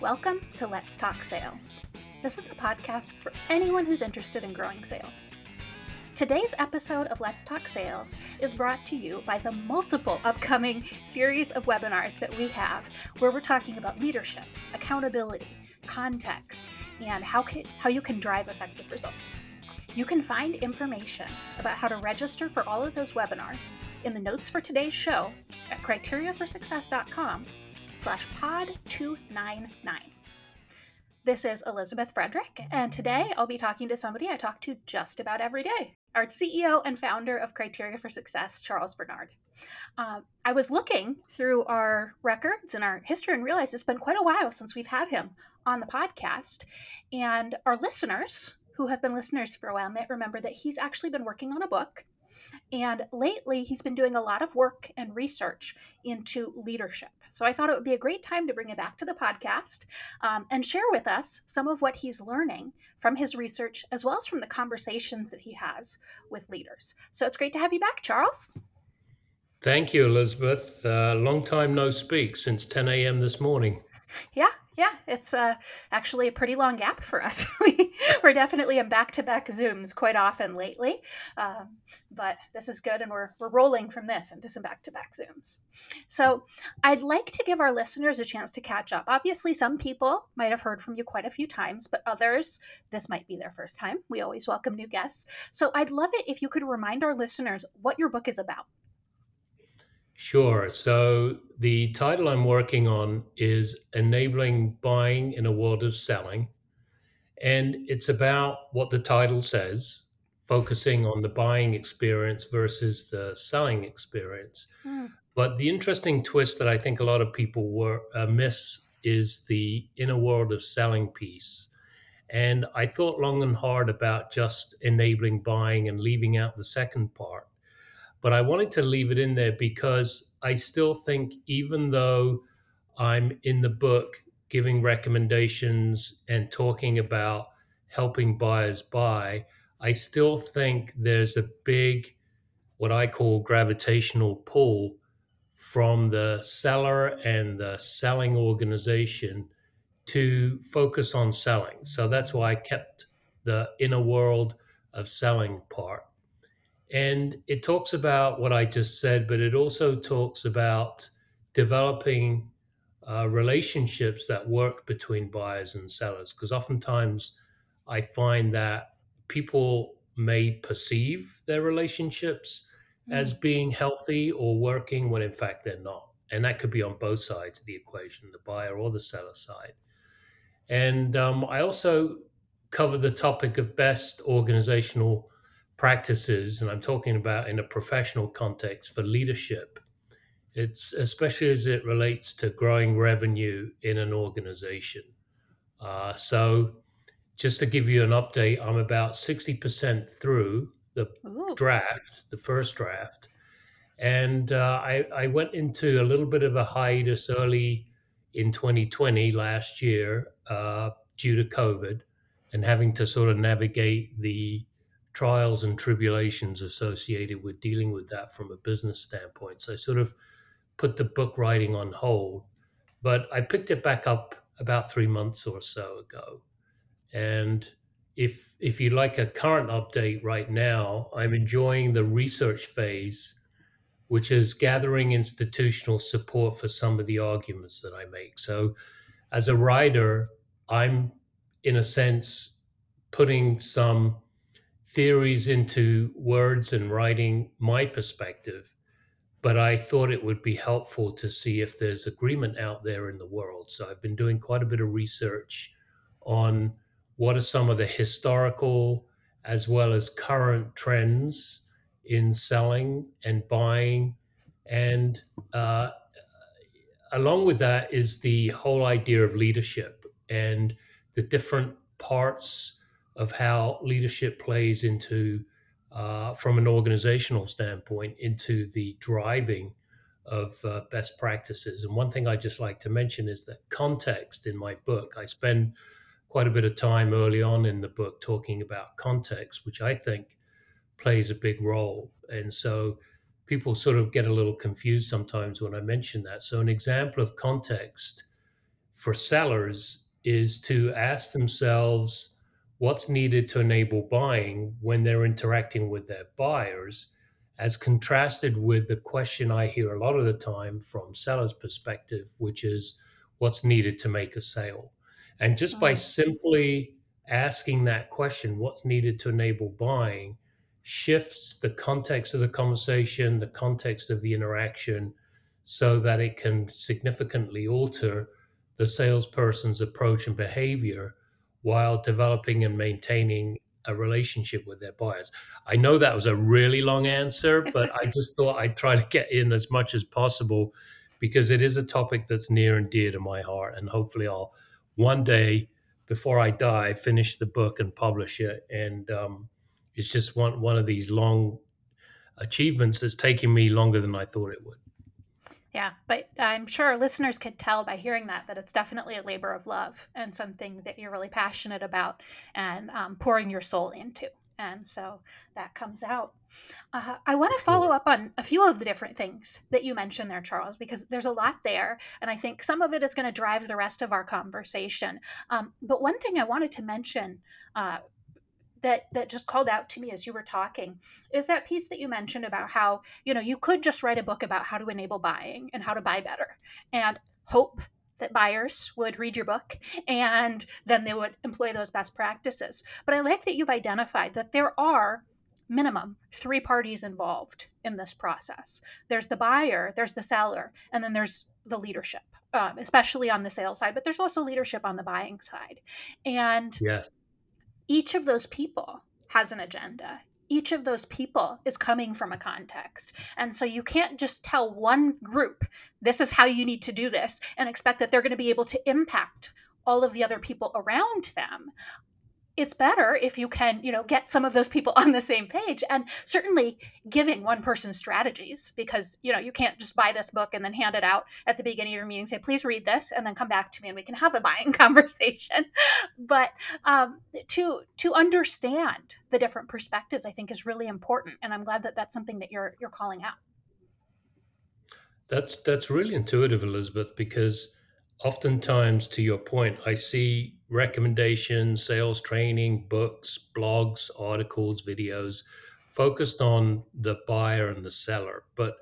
Welcome to Let's Talk Sales. This is the podcast for anyone who's interested in growing sales. Today's episode of Let's Talk Sales is brought to you by the multiple upcoming series of webinars that we have where we're talking about leadership, accountability, context, and how, can, how you can drive effective results. You can find information about how to register for all of those webinars in the notes for today's show at criteriaforsuccess.com slash pod 299. This is Elizabeth Frederick, and today I'll be talking to somebody I talk to just about every day our CEO and founder of Criteria for Success, Charles Bernard. Uh, I was looking through our records and our history and realized it's been quite a while since we've had him on the podcast. And our listeners, who have been listeners for a while might remember that he's actually been working on a book. And lately, he's been doing a lot of work and research into leadership. So I thought it would be a great time to bring him back to the podcast um, and share with us some of what he's learning from his research, as well as from the conversations that he has with leaders. So it's great to have you back, Charles. Thank you, Elizabeth. Uh, long time no speak since 10 a.m. this morning. Yeah, yeah, it's uh, actually a pretty long gap for us. we, are definitely in back-to-back Zooms quite often lately, um, but this is good, and we're we're rolling from this into some back-to-back Zooms. So I'd like to give our listeners a chance to catch up. Obviously, some people might have heard from you quite a few times, but others, this might be their first time. We always welcome new guests, so I'd love it if you could remind our listeners what your book is about. Sure. So the title I'm working on is Enabling Buying in a World of Selling. And it's about what the title says, focusing on the buying experience versus the selling experience. Mm. But the interesting twist that I think a lot of people were, uh, miss is the in a world of selling piece. And I thought long and hard about just enabling buying and leaving out the second part but I wanted to leave it in there because I still think, even though I'm in the book giving recommendations and talking about helping buyers buy, I still think there's a big, what I call gravitational pull from the seller and the selling organization to focus on selling. So that's why I kept the in a world of selling part. And it talks about what I just said, but it also talks about developing uh, relationships that work between buyers and sellers. Because oftentimes I find that people may perceive their relationships mm. as being healthy or working when in fact they're not. And that could be on both sides of the equation, the buyer or the seller side. And um, I also cover the topic of best organizational practices, and I'm talking about in a professional context for leadership, it's especially as it relates to growing revenue in an organization. Uh, so, just to give you an update, I'm about 60% through the Ooh. draft, the first draft. And uh, I, I went into a little bit of a hiatus early in 2020 last year uh, due to COVID and having to sort of navigate the trials and tribulations associated with dealing with that from a business standpoint. So I sort of put the book writing on hold, but I picked it back up about three months or so ago. And if if you like a current update right now, I'm enjoying the research phase, which is gathering institutional support for some of the arguments that I make. So as a writer, I'm in a sense putting some theories into words and writing my perspective, but I thought it would be helpful to see if there's agreement out there in the world. So I've been doing quite a bit of research on what are some of the historical as well as current trends in selling and buying. And uh, along with that is the whole idea of leadership and the different parts of how leadership plays into, uh, from an organizational standpoint, into the driving of uh, best practices. And one thing I just like to mention is that context in my book. I spend quite a bit of time early on in the book talking about context, which I think plays a big role. And so people sort of get a little confused sometimes when I mention that. So, an example of context for sellers is to ask themselves what's needed to enable buying when they're interacting with their buyers, as contrasted with the question I hear a lot of the time from sellers' perspective, which is what's needed to make a sale. And just by Mm. simply asking that question, what's needed to enable buying, shifts the context of the conversation, the context of the interaction, so that it can significantly alter the salesperson's approach and behavior while developing and maintaining a relationship with their buyers. I know that was a really long answer, but I just thought I'd try to get in as much as possible because it is a topic that's near and dear to my heart. And hopefully, I'll one day before I die finish the book and publish it. And um, it's just one, one of these long achievements that's taken me longer than I thought it would. Yeah, but I'm sure listeners could tell by hearing that that it's definitely a labor of love and something that you're really passionate about and um, pouring your soul into. And so that comes out. Uh, I want to follow up on a few of the different things that you mentioned there, Charles, because there's a lot there. And I think some of it is going to drive the rest of our conversation. Um, but one thing I wanted to mention uh, that that just called out to me as you were talking is that piece that you mentioned about how you know you could just write a book about how to enable buying and how to buy better and hope that buyers would read your book and then they would employ those best practices. But i like that you've identified that there are minimum three parties involved in this process. There's the buyer there's the seller and then there's the leadership um, especially on the sales side but there's also leadership on the buying side. And yes each of those people has an agenda each of those people is coming from a context. And so you can't just tell one group, this is how you need to do this, and expect that they're going to be able to impact all of the other people around them it's better if you can you know get some of those people on the same page and certainly giving one person strategies because you know you can't just buy this book and then hand it out at the beginning of your meeting say please read this and then come back to me and we can have a buying conversation. But um, to to understand the different perspectives i think is really important and i'm glad that that's something that you're you're calling out. That's that's really intuitive elizabeth because oftentimes to your point i see recommendations sales training books blogs articles videos focused on the buyer and the seller. But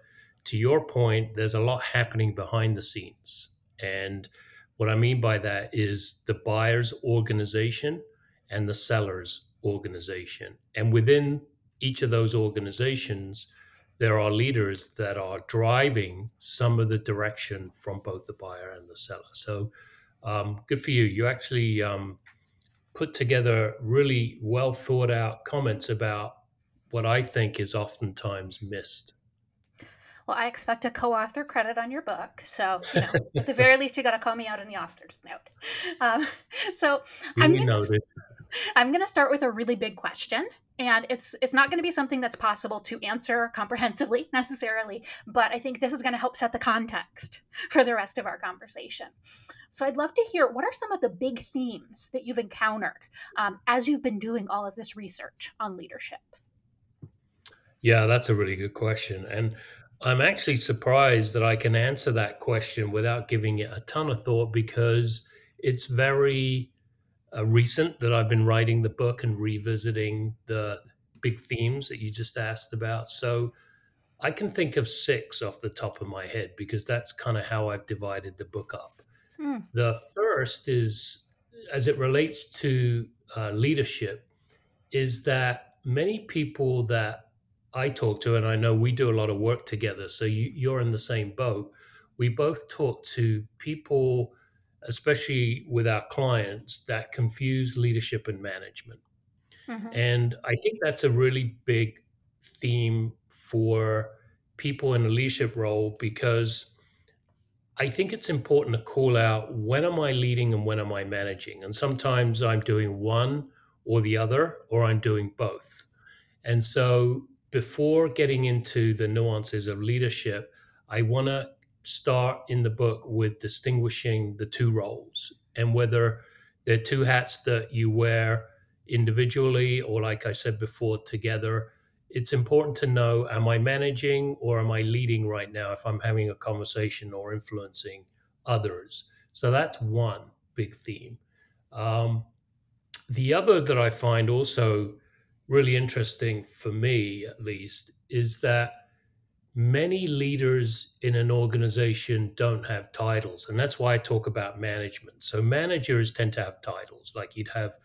to your point there's a lot happening behind the scenes. And what i mean by that is the buyer's organization and the seller's organization. And within each of those organizations there are leaders that are driving some of the direction from both the buyer and the seller. So, um, good for you. You actually um, put together really well thought out comments about what I think is oftentimes missed. Well, I expect a co-author credit on your book, so you know, at the very least, you got to call me out in the author's note. Um, so I'm I'm going to start with a really big question, and it's it's not going to be something that's possible to answer comprehensively necessarily but i think this is going to help set the context for the rest of our conversation. So i'd love to hear what are some of the big themes that you've encountered um, as you've been doing all of this research on leadership? Yeah that's a really good question and i'm actually surprised that i can answer that question without giving it a ton of thought because it's very uh, recent that I've been writing the book and revisiting the big themes that you just asked about. So I can think of six off the top of my head because that's kind of how I've divided the book up. Hmm. The first is, as it relates to uh, leadership, is that many people that I talk to, and I know we do a lot of work together, so you, you're in the same boat. We both talk to people especially with our clients, that confuse leadership and management. Mm-hmm. And I think that's a really big theme for people in a leadership role because I think it's important to call out when am I leading and when am I managing? And sometimes I'm doing one or the other, or I'm doing both. And so before getting into the nuances of leadership, I want to start in the book with distinguishing the two roles and whether they're two hats that you wear individually or, like I said before, together. It's important to know am I managing or am I leading right now if I'm having a conversation or influencing others? So that's one big theme. Um, the other that I find also really interesting for me, at least, is that many leaders in an organization don't have titles. And that's why I talk about management. So managers tend to have titles, like you'd have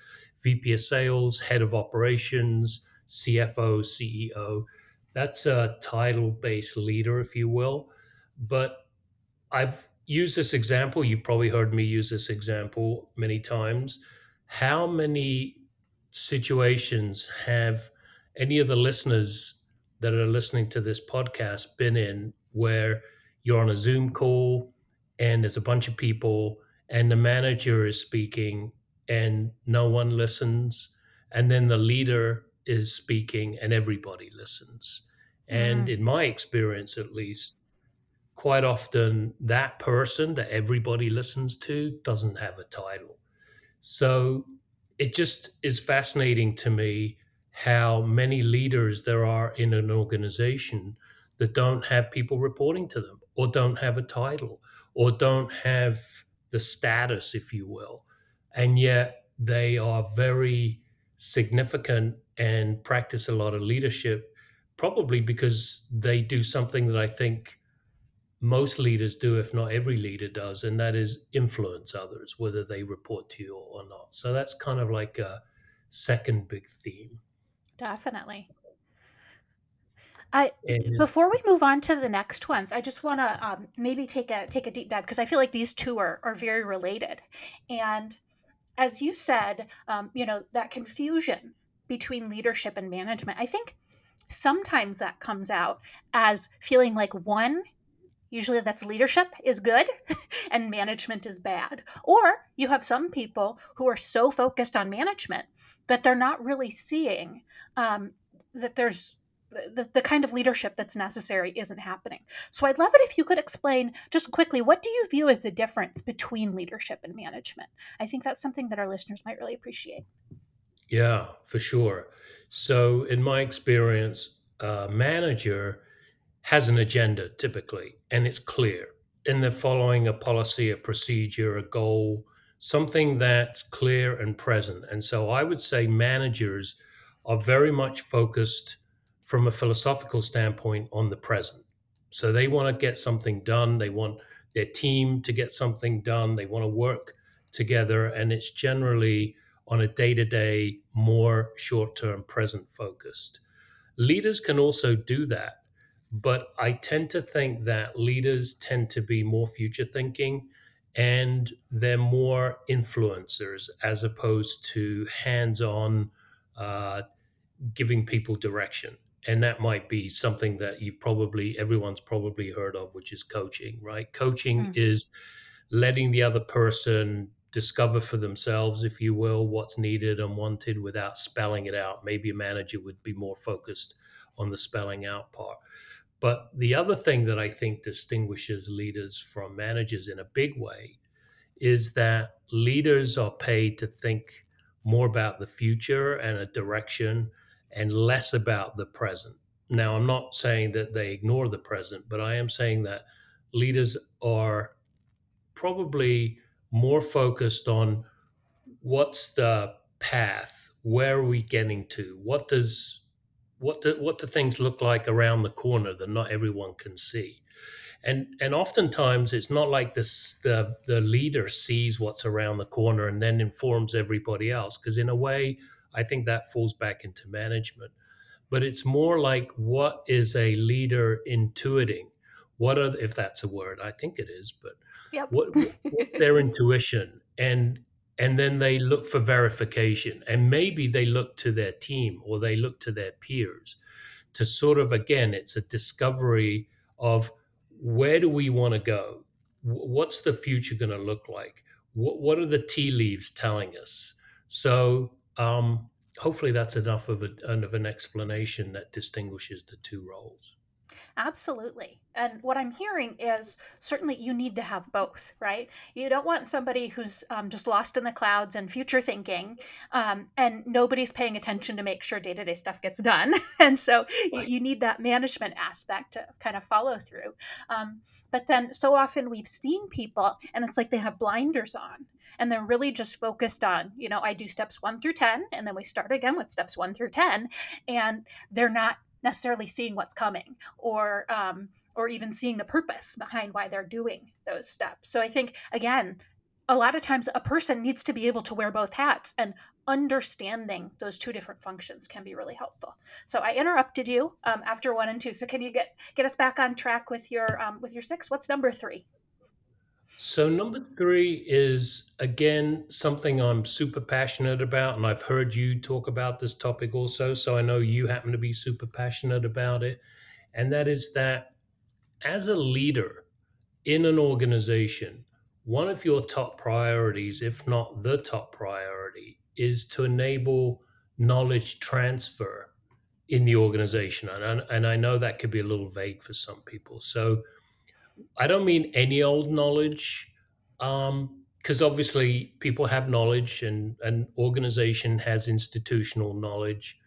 VP of sales, head of operations, CFO, CEO. That's a title based leader, if you will. But I've used this example. You've probably heard me use this example many times. How many situations have any of the listeners that are listening to this podcast been in where you're on a Zoom call and there's a bunch of people and the manager is speaking and no one listens and then the leader is speaking and everybody listens. And Mm, in my experience at least quite often that person that everybody listens to doesn't have a title. So it just is fascinating to me how many leaders there are in an organization that don't have people reporting to them or don't have a title or don't have the status, if you will. And yet they are very significant and practice a lot of leadership, probably because they do something that I think most leaders do, if not every leader does, and that is influence others, whether they report to you or not. So that's kind of like a second big theme. Definitely. I And before we move on to the next ones, I just want to um, maybe take a take a deep dive because I feel like these two are are very related. And as you said, um, you know that confusion between leadership and management. I think sometimes that comes out as feeling like one usually that's leadership is good and management is bad or you have some people who are so focused on management that they're not really seeing um, that there's the, the kind of leadership that's necessary isn't happening so i'd love it if you could explain just quickly what do you view as the difference between leadership and management i think that's something that our listeners might really appreciate yeah, for sure. So in my experience, a manager has an agenda typically, and it's clear. And they're following a policy, a procedure, a goal, something that's clear and present. And so I would say managers are very much focused from a philosophical standpoint on the present. So they want to get something done. They want their team to get something done. They want to work together. And it's generally on a day to day, more short term, present focused. Leaders can also do that but I tend to think that leaders tend to be more future thinking and they're more influencers as opposed to hands on uh, giving people direction. And that might be something that you've probably, everyone's probably heard of, which is coaching, right? Coaching Mm, is letting the other person discover for themselves, if you will, what's needed and wanted without spelling it out. Maybe a manager would be more focused on the spelling out part but the other thing that I think distinguishes leaders from managers in a big way is that leaders are paid to think more about the future and a direction and less about the present. Now, I'm not saying that they ignore the present, but I am saying that leaders are probably more focused on what's the path, where are we getting to, what does what do, what do things look like around the corner that not everyone can see. And and oftentimes it's not like this the the leader sees what's around the corner and then informs everybody else because in a way i think that falls back into management. But it's more like what is a leader intuiting? What are if that's a word i think it is but yep. what what's their intuition? And and then they look for verification. And maybe they look to their team or they look to their peers to sort of again it's a discovery of where do we want to go? What's the future going to look like? What, what are the tea leaves telling us? So um, hopefully that's enough of, a, of an explanation that distinguishes the two roles Absolutely. And what I'm hearing is certainly you need to have both, right? You don't want somebody who's um, just lost in the clouds and future thinking, um, and nobody's paying attention to make sure day to day stuff gets done. and so right. you, you, need that management aspect to kind of follow through. Um, but then so often we've seen people, and it's like they have blinders on and they're really just focused on you know i do steps 1 through 10 and then we start again with steps 1 through 10 and they're not necessarily seeing what's coming or um, or even seeing the purpose behind why they're doing those steps. So I think again, a lot of times a person needs to be able to wear both hats and understanding those two different functions can be really helpful. So I interrupted you um, after one and two. So can you get get us back on track with your um, with your six? What's number three? So, number three is again something I'm super passionate about, and I've heard you talk about this topic also. So, I know you happen to be super passionate about it. And that is that as a leader in an organization, one of your top priorities, if not the top priority, is to enable knowledge transfer in the organization. And, and I know that could be a little vague for some people. So, I don't mean any old knowledge, because um, obviously people have knowledge and an organization has institutional knowledge.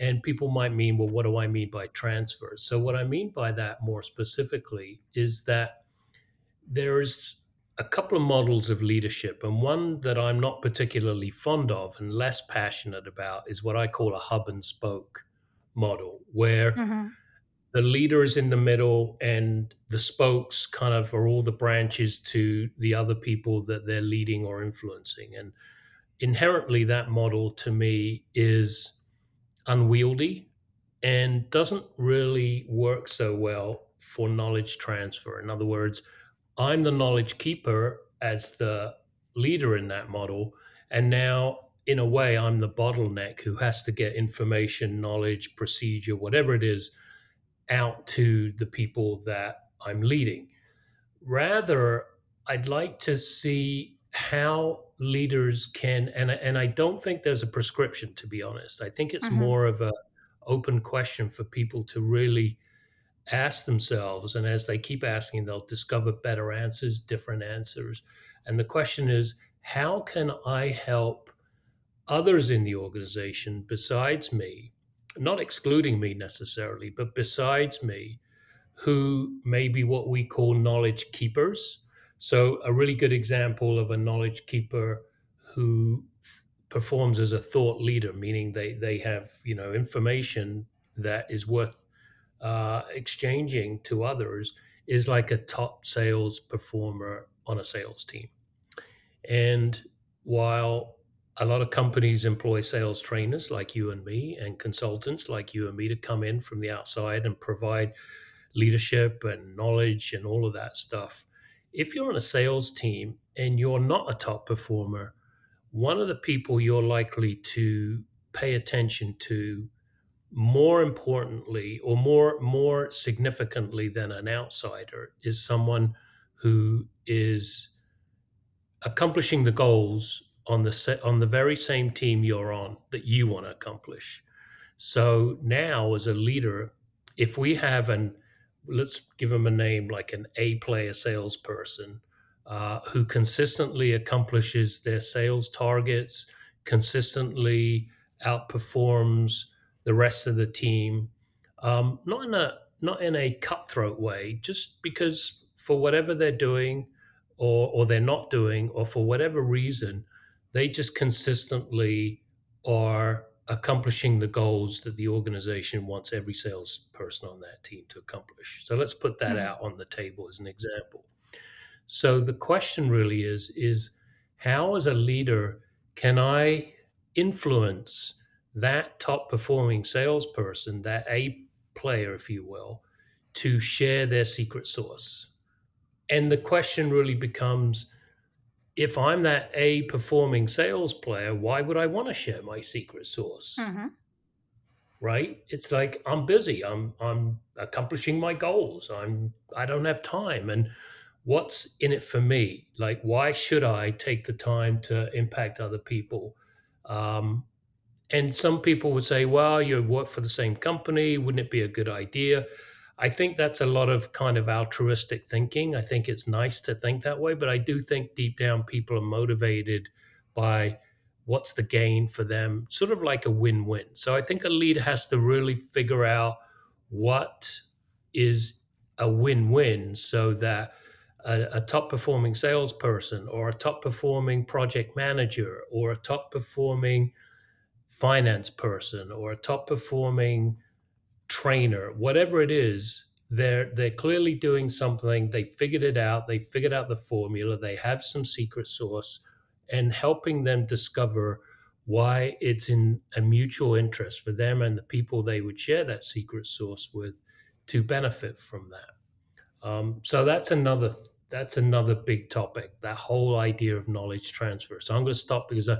And people might mean, well, what do I mean by transfer? So, what I mean by that more specifically is that there's a couple of models of leadership, and one that I'm not particularly fond of and less passionate about is what I call a hub and spoke model, where mm-hmm the leader is in the middle and the spokes kind of are all the branches to the other people that they're leading or influencing. And inherently that model to me is unwieldy and doesn't really work so well for knowledge transfer. In other words i'm the knowledge keeper as the leader in that model and now in a way i'm the bottleneck who has to get information knowledge procedure whatever it is out to the people that I'm leading. Rather, I'd like to see how leaders can and and I don't think there's a prescription to be honest. I think it's mm-hmm. more of a open question for people to really ask themselves and as they keep asking they'll discover better answers, different answers. And the question is how can I help others in the organization besides me not excluding me necessarily, but besides me, who may be what we call knowledge keepers. So, a really good example of a knowledge keeper who f- performs as a thought leader, meaning they, they have you know information that is worth uh, exchanging to others, is like a top sales performer on a sales team. And while a lot of companies employ sales trainers like you and me and consultants like you and me to come in from the outside and provide leadership and knowledge and all of that stuff. If you're on a sales team and you're not a top performer, one of the people you're likely to pay attention to more importantly or more more significantly than an outsider is someone who is accomplishing the goals on the set on the very same team you're on that you want to accomplish. So now, as a leader, if we have an let's give them a name like an A player salesperson uh, who consistently accomplishes their sales targets, consistently outperforms the rest of the team, um, not in a not in a cutthroat way, just because for whatever they're doing or or they're not doing, or for whatever reason, they just consistently are accomplishing the goals that the organization wants every salesperson on that team to accomplish. So let's put that mm-hmm. out on the table as an example. So the question really is is how as a leader can I influence that top performing salesperson, that A player if you will, to share their secret sauce? And the question really becomes if I'm that A performing sales player, why would I want to share my secret sauce? Mm-hmm. Right? It's like I'm busy. I'm I'm accomplishing my goals. I'm I don't have time. And what's in it for me? Like, why should I take the time to impact other people? Um, and some people would say, well, you work for the same company. Wouldn't it be a good idea? I think that's a lot of kind of altruistic thinking. I think it's nice to think that way, but I do think deep down people are motivated by what's the gain for them, sort of like a win win. So I think a leader has to really figure out what is a win win so that a, a top performing salesperson or a top performing project manager or a top performing finance person or a top performing trainer, whatever it is, they're they're clearly doing something. They figured it out. They figured out the formula. They have some secret sauce, and helping them discover why it's in a mutual interest for them and the people they would share that secret sauce with to benefit from that. Um, so that's another that's another big topic. That whole idea of knowledge transfer. So I'm going to stop because I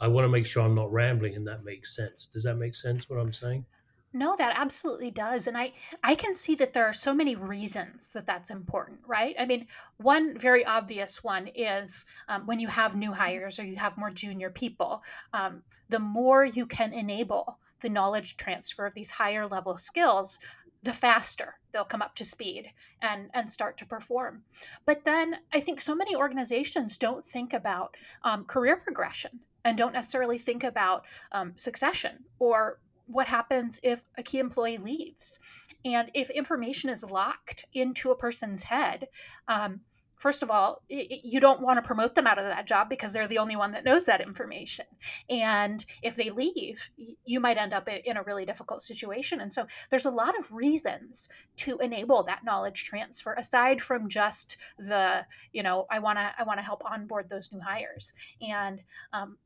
I want to make sure I'm not rambling and that makes sense. Does that make sense? What I'm saying? No, that absolutely does. And I I can see that there are so many reasons that that's important, right? I mean, one very obvious one is um, when you have new hires or you have more junior people, um, the more you can enable the knowledge transfer of these higher level skills, the faster they'll come up to speed and and start to perform. But then I think so many organizations don't think about um, career progression and don't necessarily think about um, succession or what happens if a key employee leaves. And if information is locked into a person's head um, first of all you don't want to promote them out of that job because they're the only one that knows that information. And if they leave you might end up in a really difficult situation. And so there's a lot of reasons to enable that knowledge transfer aside from just the you know i want to i want to help onboard those new hires. And um,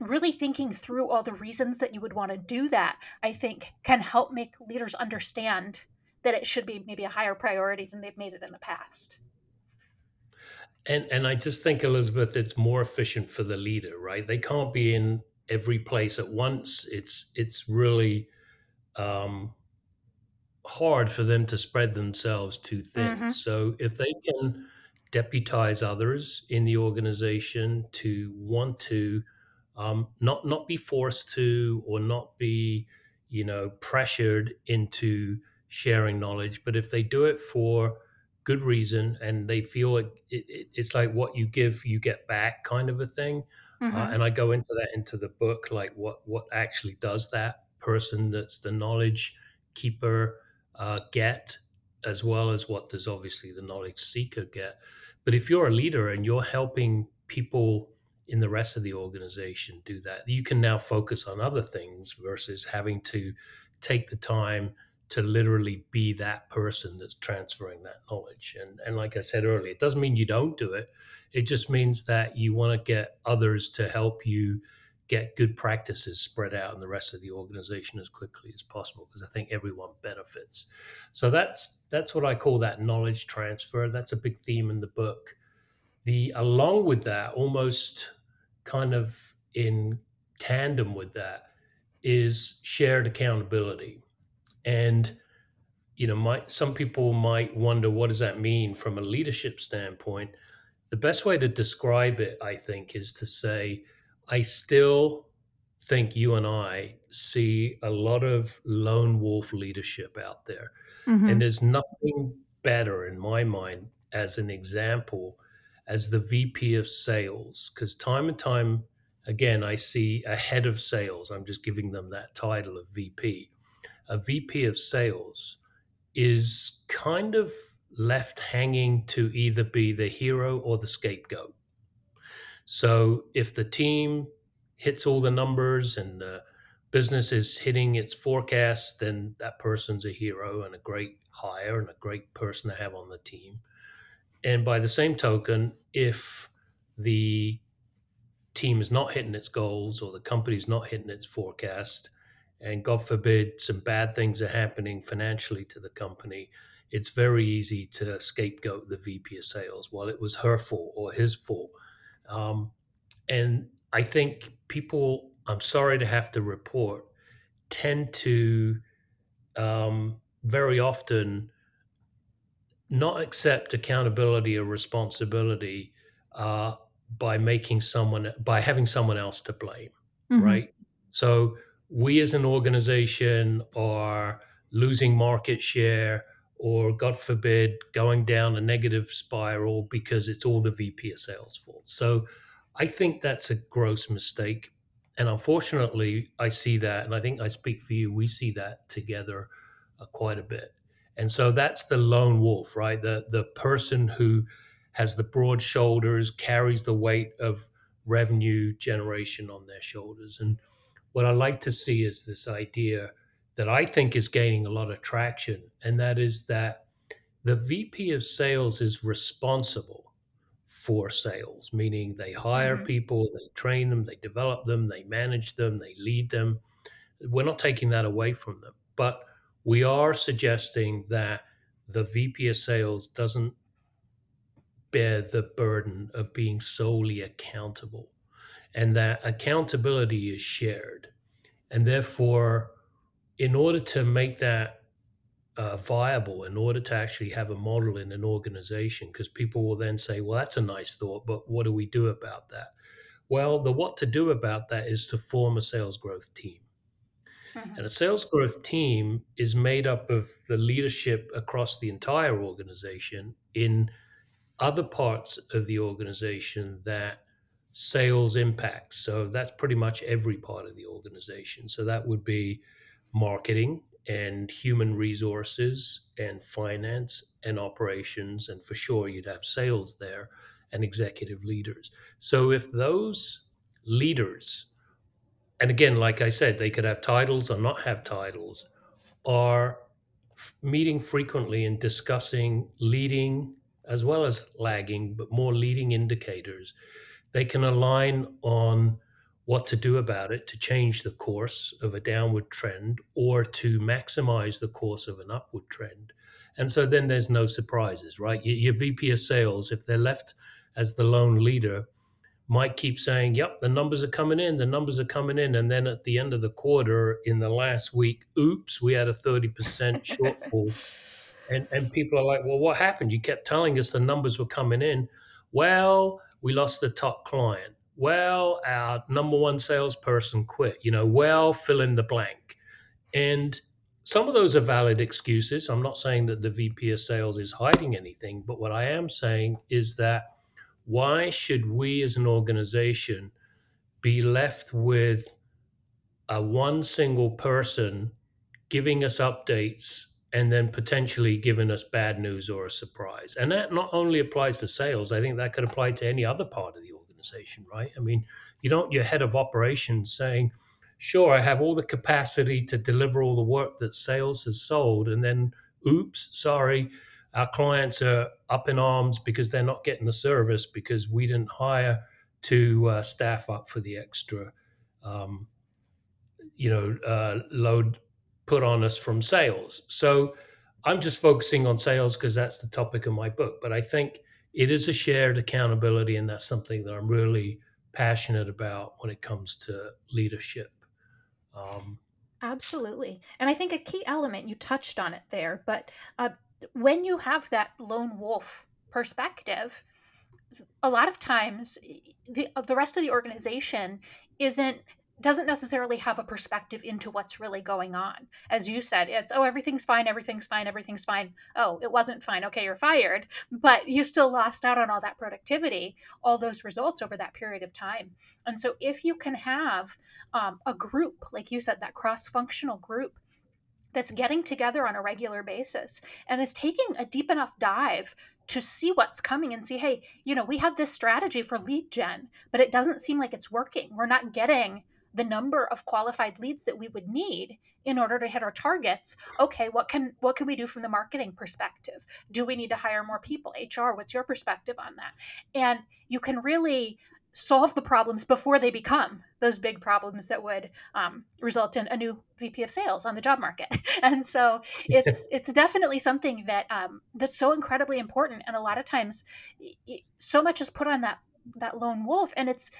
really thinking through all the reasons that you would want to do that, I think can help make leaders understand that it should be maybe a higher priority than they've made it in the past. And and I just think Elizabeth, it's more efficient for the leader, right? They can't be in every place at once. It's it's really um, hard for them to spread themselves too thin. Mm-hmm. So if they can deputize others in the organization to want to um, not not be forced to or not be you know pressured into sharing knowledge. But if they do it for good reason and they feel it, it it's like what you give you get back kind of a thing. Uh, mm-hmm. uh, and i go into that into the book like what what actually does that person that's the knowledge keeper uh, get as well as what does obviously the knowledge seeker get. But if you're a leader and you're helping people in the rest of the organization do that. You can now focus on other things versus having to take the time to literally be that person that's transferring that knowledge. And and like I said earlier, it doesn't mean you don't do it. It just means that you want to get others to help you get good practices spread out in the rest of the organization as quickly as possible because I think everyone benefits. So that's that's what I call that knowledge transfer. That's a big theme in the book the along with that almost kind of in tandem with that is shared accountability. And you know my, some people might wonder what does that mean from a leadership standpoint? The best way to describe it i think is to say i still think you and i see a lot of lone wolf leadership out there. Mm-hmm. and there's nothing better in my mind as an example as the VP of sales because time and time again, I see a head of sales. I'm just giving them that title of VP. A VP of sales is kind of left hanging to either be the hero or the scapegoat. So if the team hits all the numbers and the business is hitting its forecast, then that person's a hero and a great hire and a great person to have on the team. And by the same token, if the team is not hitting its goals or the company's not hitting its forecast, and God forbid some bad things are happening financially to the company, it's very easy to scapegoat the VP of sales. Well, it was her fault or his fault. Um, and I think people, I'm sorry to have to report, tend to um, very often not accept accountability or responsibility uh, by making someone by having someone else to blame mm-hmm. right so we as an organization are losing market share or God forbid, going down a negative spiral because it's all the VP of sales fault. So I think that's a gross mistake. And unfortunately, I see that, and I think I speak for you, we see that together uh, quite a bit. And so that's the lone wolf, right? The the person who has the broad shoulders, carries the weight of revenue generation on their shoulders. And what I like to see is this idea that I think is gaining a lot of traction, and that is that the VP of sales is responsible for sales, meaning they hire mm-hmm. people, they train them, they develop them, they manage them, they lead them. We're not taking that away from them, but we are suggesting that the VP of sales doesn't bear the burden of being solely accountable and that accountability is shared. And therefore, in order to make that uh, viable, in order to actually have a model in an organization, because people will then say, well, that's a nice thought, but what do we do about that? Well, the what to do about that is to form a sales growth team. Mm-hmm. And a sales growth team is made up of the leadership across the entire organization in other parts of the organization that sales impacts. So that's pretty much every part of the organization. So that would be marketing and human resources and finance and operations. And for sure, you'd have sales there and executive leaders. So if those leaders and again, like I said, they could have titles or not have titles, are f- meeting frequently and discussing leading as well as lagging, but more leading indicators. They can align on what to do about it to change the course of a downward trend or to maximize the course of an upward trend. And so then there's no surprises, right? Your, your VP of sales, if they're left as the lone leader, might keep saying, Yep, the numbers are coming in, the numbers are coming in. And then at the end of the quarter, in the last week, oops, we had a 30% shortfall. and, and people are like, Well, what happened? You kept telling us the numbers were coming in. Well, we lost the top client. Well, our number one salesperson quit. You know, well, fill in the blank. And some of those are valid excuses. I'm not saying that the VP of sales is hiding anything, but what I am saying is that why should we as an organization be left with a one single person giving us updates and then potentially giving us bad news or a surprise? And that not only applies to sales i think that could apply to any other part of the organization right? I mean you don't your head of operations saying sure i have all the capacity to deliver all the work that sales has sold and then oops sorry our clients are up in arms because they're not getting the service because we didn't hire to uh, staff up for the extra, um, you know, uh, load put on us from sales. So I'm just focusing on sales because that's the topic of my book. But I think it is a shared accountability, and that's something that I'm really passionate about when it comes to leadership. Um, Absolutely. And I think a key element, you touched on it there, but uh, when you have that lone wolf perspective, a lot of times the the rest of the organization isn't doesn't necessarily have a perspective into what's really going on. As you said, it's oh everything's fine, everything's fine, everything's fine. Oh, it wasn't fine. Okay, you're fired, but you still lost out on all that productivity, all those results over that period of time. And so, if you can have um, a group, like you said, that cross-functional group that's getting together on a regular basis and is taking a deep enough dive to see what's coming and see, hey, you know, we had this strategy for lead gen, but it doesn't seem like it's working. We're not getting the number of qualified leads that we would need in order to hit our targets. Okay what can what can we do from the marketing perspective? Do we need to hire more people? Hr what's your perspective on that? And you can really solve the problems before they become those big problems that would um, result in a new VP of sales on the job market. And so it's it's definitely something that um, that's so incredibly important. And a lot of times, so much is put on that that lone wolf, and it's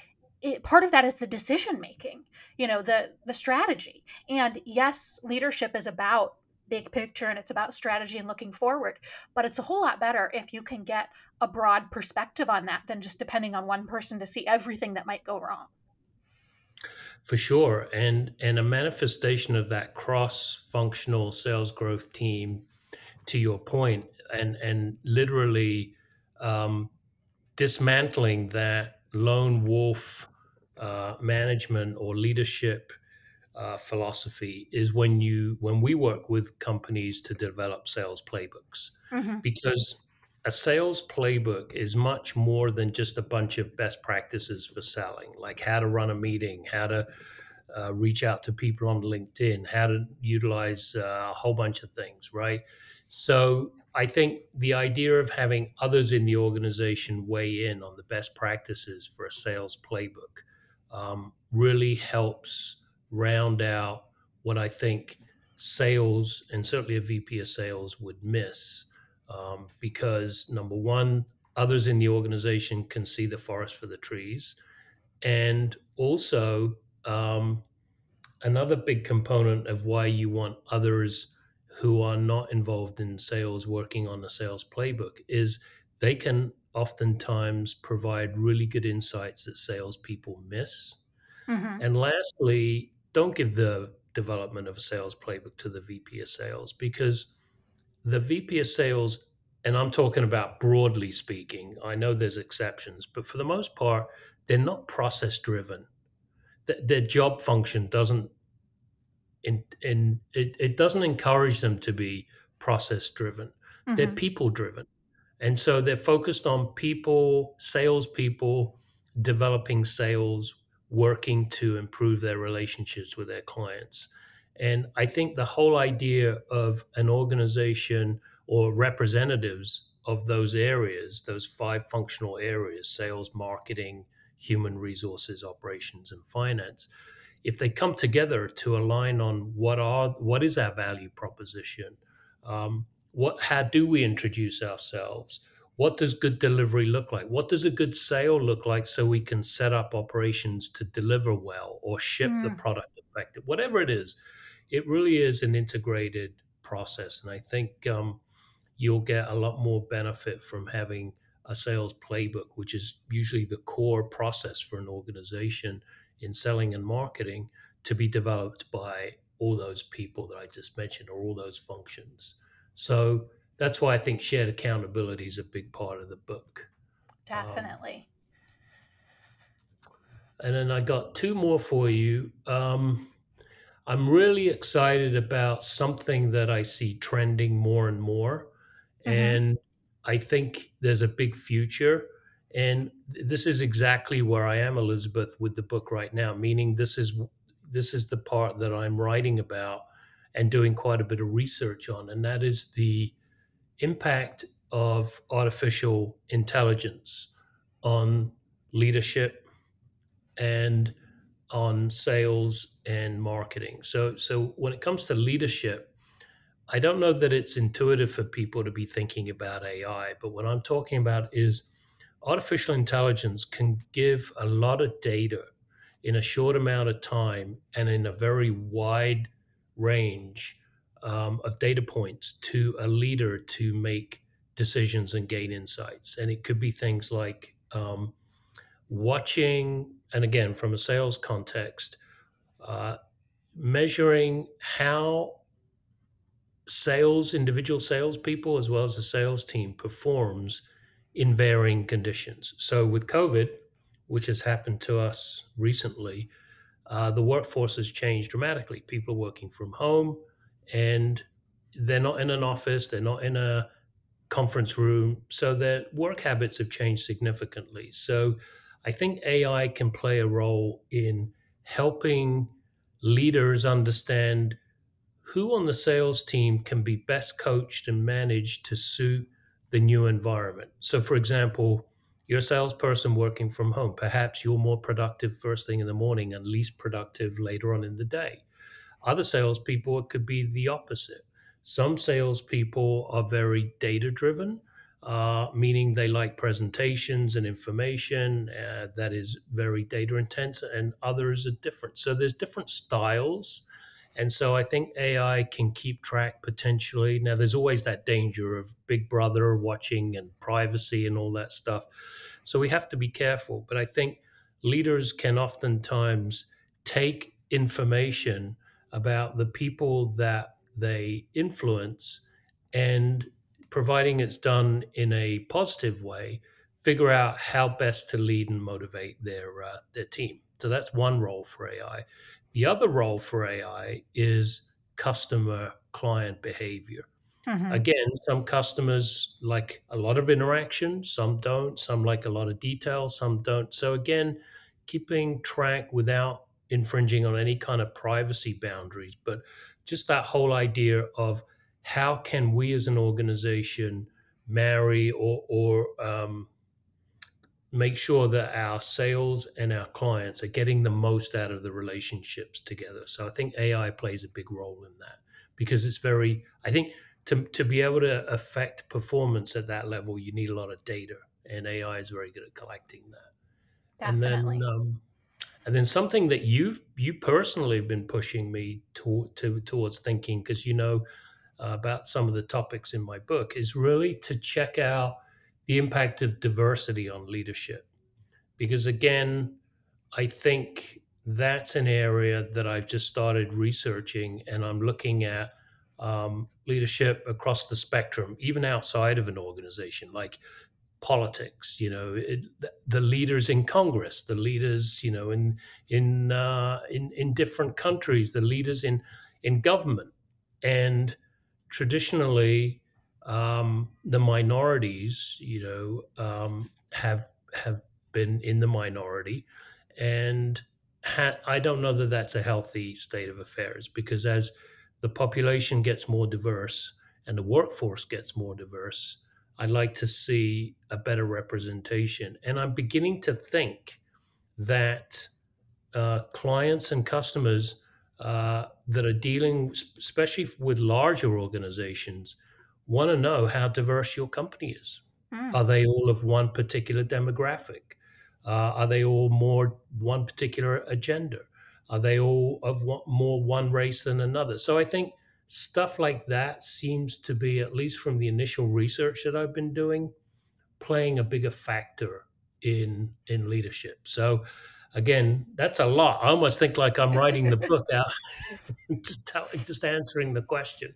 it, part of that is the decision making. You know, the the strategy. And yes, leadership is about big picture and it's about strategy and looking forward. But it's a whole lot better if you can get a broad perspective on that than just depending on one person to see everything that might go wrong. For sure. And and a manifestation of that cross-functional sales growth team to your point, and and literally um, dismantling that lone wolf uh, management or leadership uh, philosophy is when you when we work with companies to develop sales playbooks Mm-hmm. because a sales playbook is much more than just a bunch of best practices for selling like how to run a meeting how to uh, reach out to people on linkedin how to utilize uh, a whole bunch of things right so i think the idea of having others in the organization weigh in on the best practices for a sales playbook um, really helps round out what I think sales and certainly a VP of sales would miss. Um, because number one, others in the organization can see the forest for the trees. And also, um, another big component of why you want others who are not involved in sales working on the sales playbook is they can oftentimes provide really good insights that salespeople miss. Mm-hmm. And lastly, don't give the development of a sales playbook to the VP of sales because the VP of sales, and I'm talking about broadly speaking, I know there's exceptions, but for the most part, they're not process driven. Their job function doesn't in, in it, it doesn't encourage them to be process driven. Mm-hmm. They're people driven. And so they're focused on people, salespeople, developing sales, working to improve their relationships with their clients. And I think the whole idea of an organization or representatives of those areas, those five functional areas sales, marketing, human resources, operations, and finance if they come together to align on what are what is our value proposition, um, what how do we introduce ourselves, what does good delivery look like, what does a good sale look like, so we can set up operations to deliver well or ship mm. the product effective, whatever it is, it really is an integrated process, and I think um, you'll get a lot more benefit from having a sales playbook, which is usually the core process for an organization in selling and marketing to be developed by all those people that I just mentioned or all those functions. So that's why I think shared accountability is a big part of the book. Definitely. Um, and then I got two more for you. Um, I'm really excited about something that I see trending more and more. Mm-hmm. And I think there's a big future and this is exactly where I am, Elizabeth, with the book right now. Meaning, this is this is the part that I'm writing about and doing quite a bit of research on, and that is the impact of artificial intelligence on leadership and on sales and marketing. So, so when it comes to leadership, I don't know that it's intuitive for people to be thinking about AI, but what I'm talking about is artificial intelligence can give a lot of data in a short amount of time and in a very wide range um, of data points to a leader to make decisions and gain insights. And it could be things like um, watching, and again, from a sales context, uh, measuring how sales, individual salespeople, as well as the sales team performs in varying conditions. So, with COVID, which has happened to us recently, uh, the workforce has changed dramatically. People are working from home and they're not in an office, they're not in a conference room. So, their work habits have changed significantly. So, I think AI can play a role in helping leaders understand who on the sales team can be best coached and managed to suit the new environment. So, for example, you're a salesperson working from home. Perhaps you're more productive first thing in the morning and least productive later on in the day. Other salespeople, it could be the opposite. Some salespeople are very data driven, uh, meaning they like presentations and information uh, that is very data intense, and others are different. So there's different styles and so I think AI can keep track potentially. Now, there's always that danger of Big Brother watching and privacy and all that stuff. So we have to be careful. But I think leaders can oftentimes take information about the people that they influence and providing it's done in a positive way, figure out how best to lead and motivate their uh, their team. So that's one role for AI. The other role for AI is customer client behavior. Mm-hmm. Again, some customers like a lot of interaction, some don't, some like a lot of detail, some don't. So again, keeping track without infringing on any kind of privacy boundaries, but just that whole idea of how can we as an organization marry or, or um, make sure that our sales and our clients are getting the most out of the relationships together. So I think AI plays a big role in that because it's very, I think to, to be able to affect performance at that level, you need a lot of data and AI is very good at collecting that. Definitely. And then, um, and then something that you've you personally have been pushing me to, to towards thinking because you know uh, about some of the topics in my book is really to check out the impact of diversity on leadership. Because again i think that's an area that i've just started researching and i'm looking at um, leadership across the spectrum even outside of an organization. Like politics you know it, the leaders in congress the leaders you know in in uh, in in different countries the leaders in in government. And traditionally um, the minorities you know um, have have been in the minority. And i don't know that that's a healthy state of affairs because as the population gets more diverse and the workforce gets more diverse I'd like to see a better representation. And I'm beginning to think that uh, clients and customers uh, that are dealing, especially with larger organizations, want to know how diverse your company is. Mm. Are they all of one particular demographic? Uh, are they all more one particular agenda? Are they all of one, more one race than another? So I think stuff like that seems to be, at least from the initial research that I've been doing, playing a bigger factor in in leadership. So again, that's a lot. I almost think like I'm writing the book out, just tell, just answering the question.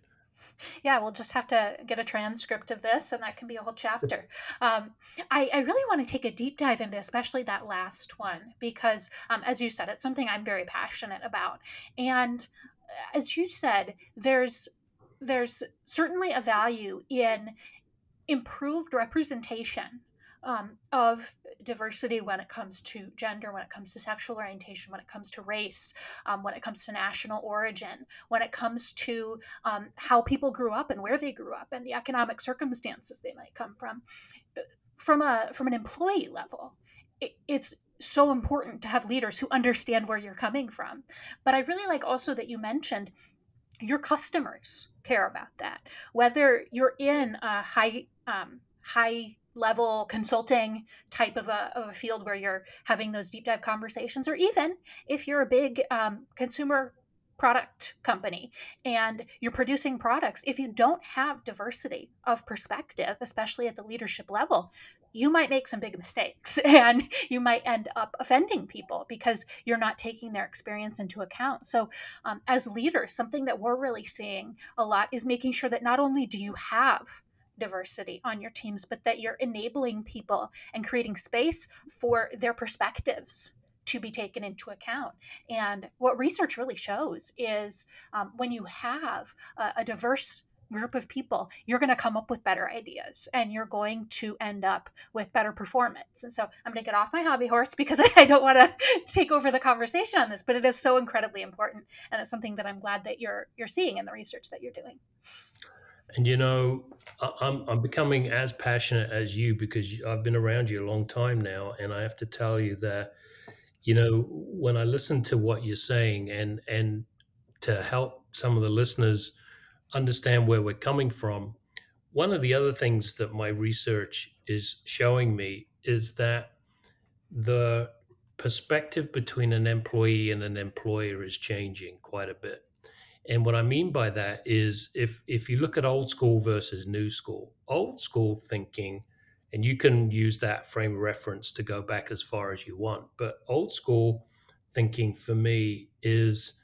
Yeah, we'll just have to get a transcript of this, and that can be a whole chapter. Um, I, I, really want to take a deep dive into, especially that last one, because um, as you said, it's something I'm very passionate about. And as you said, there's there's certainly a value in improved representation um, of diversity when it comes to gender, when it comes to sexual orientation, when it comes to race, um, when it comes to national origin, when it comes to um, how people grew up and where they grew up and the economic circumstances they might come from. From a from an employee level, it, it's so important to have leaders who understand where you're coming from. But I really like also that you mentioned your customers care about that. Whether you're in a high um, high level consulting type of a, of a field where you're having those deep dive conversations, or even if you're a big um, consumer product company and you're producing products, if you don't have diversity of perspective, especially at the leadership level, you might make some big mistakes and you might end up offending people because you're not taking their experience into account. So, um, as leaders, something that we're really seeing a lot is making sure that not only do you have diversity on your teams, but that you're enabling people and creating space for their perspectives to be taken into account. And what research really shows is um, when you have a, a diverse group of people, you're going to come up with better ideas and you're going to end up with better performance. And so I'm going to get off my hobby horse because I don't want to take over the conversation on this, but it is so incredibly important and it's something that I'm glad that you're you're seeing in the research that you're doing. And you know, I'm I'm becoming as passionate as you because I've been around you a long time now, and I have to tell you that, you know, when I listen to what you're saying, and and to help some of the listeners understand where we're coming from, one of the other things that my research is showing me is that the perspective between an employee and an employer is changing quite a bit. And what I mean by that is if if you look at old school versus new school, old school thinking, and you can use that frame of reference to go back as far as you want, but old school thinking for me is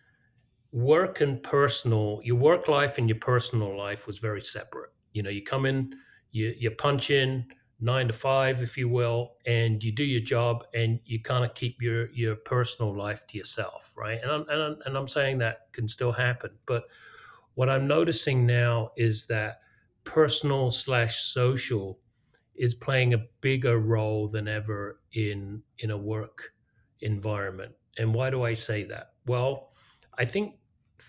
work and personal, your work life and your personal life was very separate. You know, you come in, you you punch in nine to five, if you will, and you do your job, and you kind of keep your your personal life to yourself, right? And I'm and I'm, and I'm saying that can still happen, but what I'm noticing now is that personal slash social is playing a bigger role than ever in in a work environment. And why do I say that? Well, I think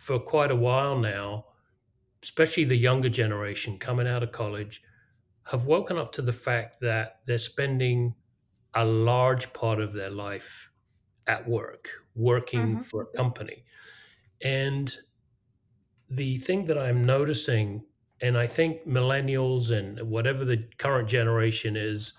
for quite a while now, especially the younger generation coming out of college, have woken up to the fact that they're spending a large part of their life at work, working Mm-hmm. for a company. And the thing that I'm noticing, and I think millennials and whatever the current generation is,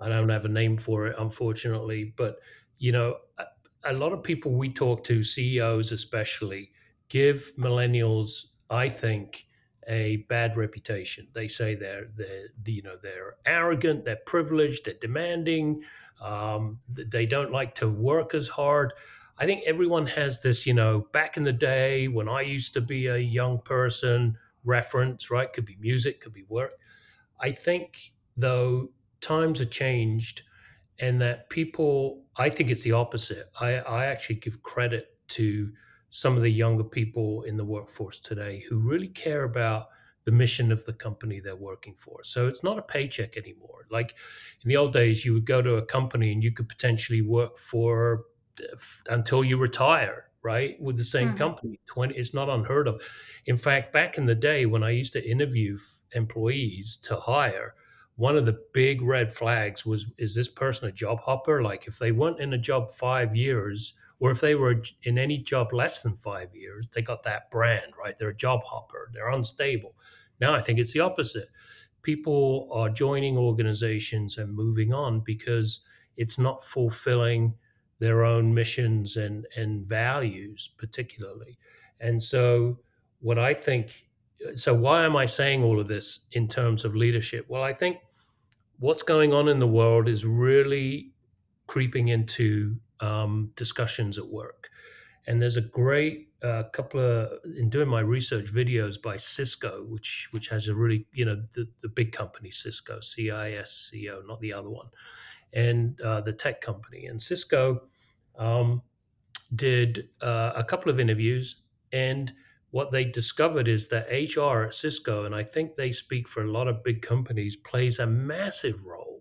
I don't have a name for it, unfortunately, but you know, a, a lot of people we talk to, CEOs especially, give millennials, I think, a bad reputation. They say they're they're you know they're arrogant, they're privileged, they're demanding, um, they don't like to work as hard. I think everyone has this, you know, back in the day when I used to be a young person reference, right? Could be music, could be work. I think, though, times have changed and that people, I think it's the opposite. I, I actually give credit to some of the younger people in the workforce today who really care about the mission of the company they're working for. So it's not a paycheck anymore. Like in the old days, you would go to a company and you could potentially work for until you retire right with the same Mm-hmm. company 20 it's not unheard of in fact back in the day when i used to interview employees to hire one of the big red flags was is this person a job hopper like if they weren't in a job 5 years or if they were in any job less than 5 years they got that brand right? They're a job hopper. They're unstable. Now i think it's the opposite. People are joining organizations and moving on because it's not fulfilling their own missions and and values particularly. And so what i think so why am i saying all of this in terms of leadership? Well i think what's going on in the world is really creeping into um, discussions at work. And there's a great uh, couple of in doing my research videos by cisco which which has a really you know the, the big company cisco c-i-s-c-o not the other one and uh, the tech company. And cisco um, did uh, a couple of interviews, and what they discovered is that HR at Cisco, and I think they speak for a lot of big companies, plays a massive role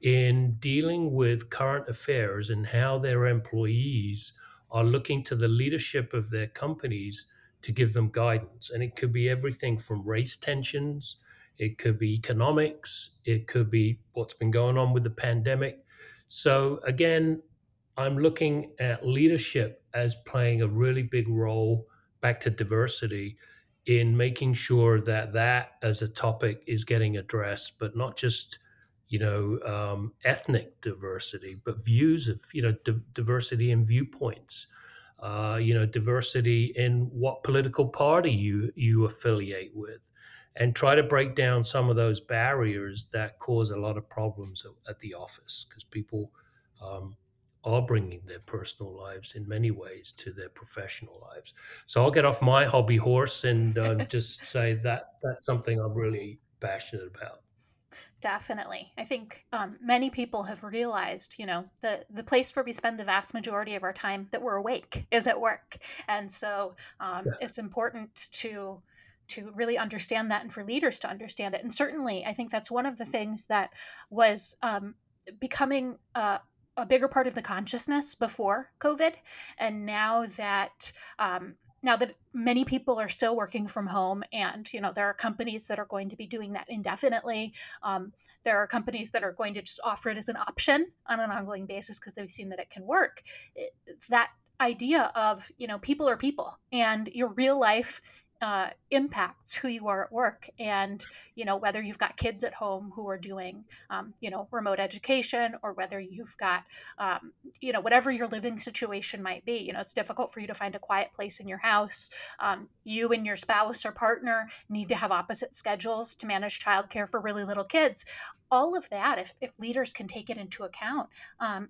in dealing with current affairs and how their employees are looking to the leadership of their companies to give them guidance. And it could be everything from race tensions, it could be economics, it could be what's been going on with the pandemic. So, again, I'm looking at leadership as playing a really big role back to diversity in making sure that that as a topic is getting addressed, but not just you know um, ethnic diversity, but views of you know di- diversity in viewpoints. Uh, you know diversity in what political party you you affiliate with, and try to break down some of those barriers that cause a lot of problems at, at the office because people um, are bringing their personal lives in many ways to their professional lives. So I'll get off my hobby horse and um, just say that that's something I'm really passionate about. Definitely. I think um, many people have realized, you know, the, the place where we spend the vast majority of our time that we're awake is at work. And so um, Yeah. it's important to to really understand that and for leaders to understand it. And certainly, I think that's one of the things that was um, becoming uh, a bigger part of the consciousness before COVID. And now that um, now that many people are still working from home and you know there are companies that are going to be doing that indefinitely um, there are companies that are going to just offer it as an option on an ongoing basis because they've seen that it can work it, that idea of you know people are people and your real life uh, impacts who you are at work and you know whether you've got kids at home who are doing um, you know remote education or whether you've got um, you know whatever your living situation might be. You know it's difficult for you to find a quiet place in your house. Um, you and your spouse or partner need to have opposite schedules to manage childcare for really little kids. All of that if, if leaders can take it into account um,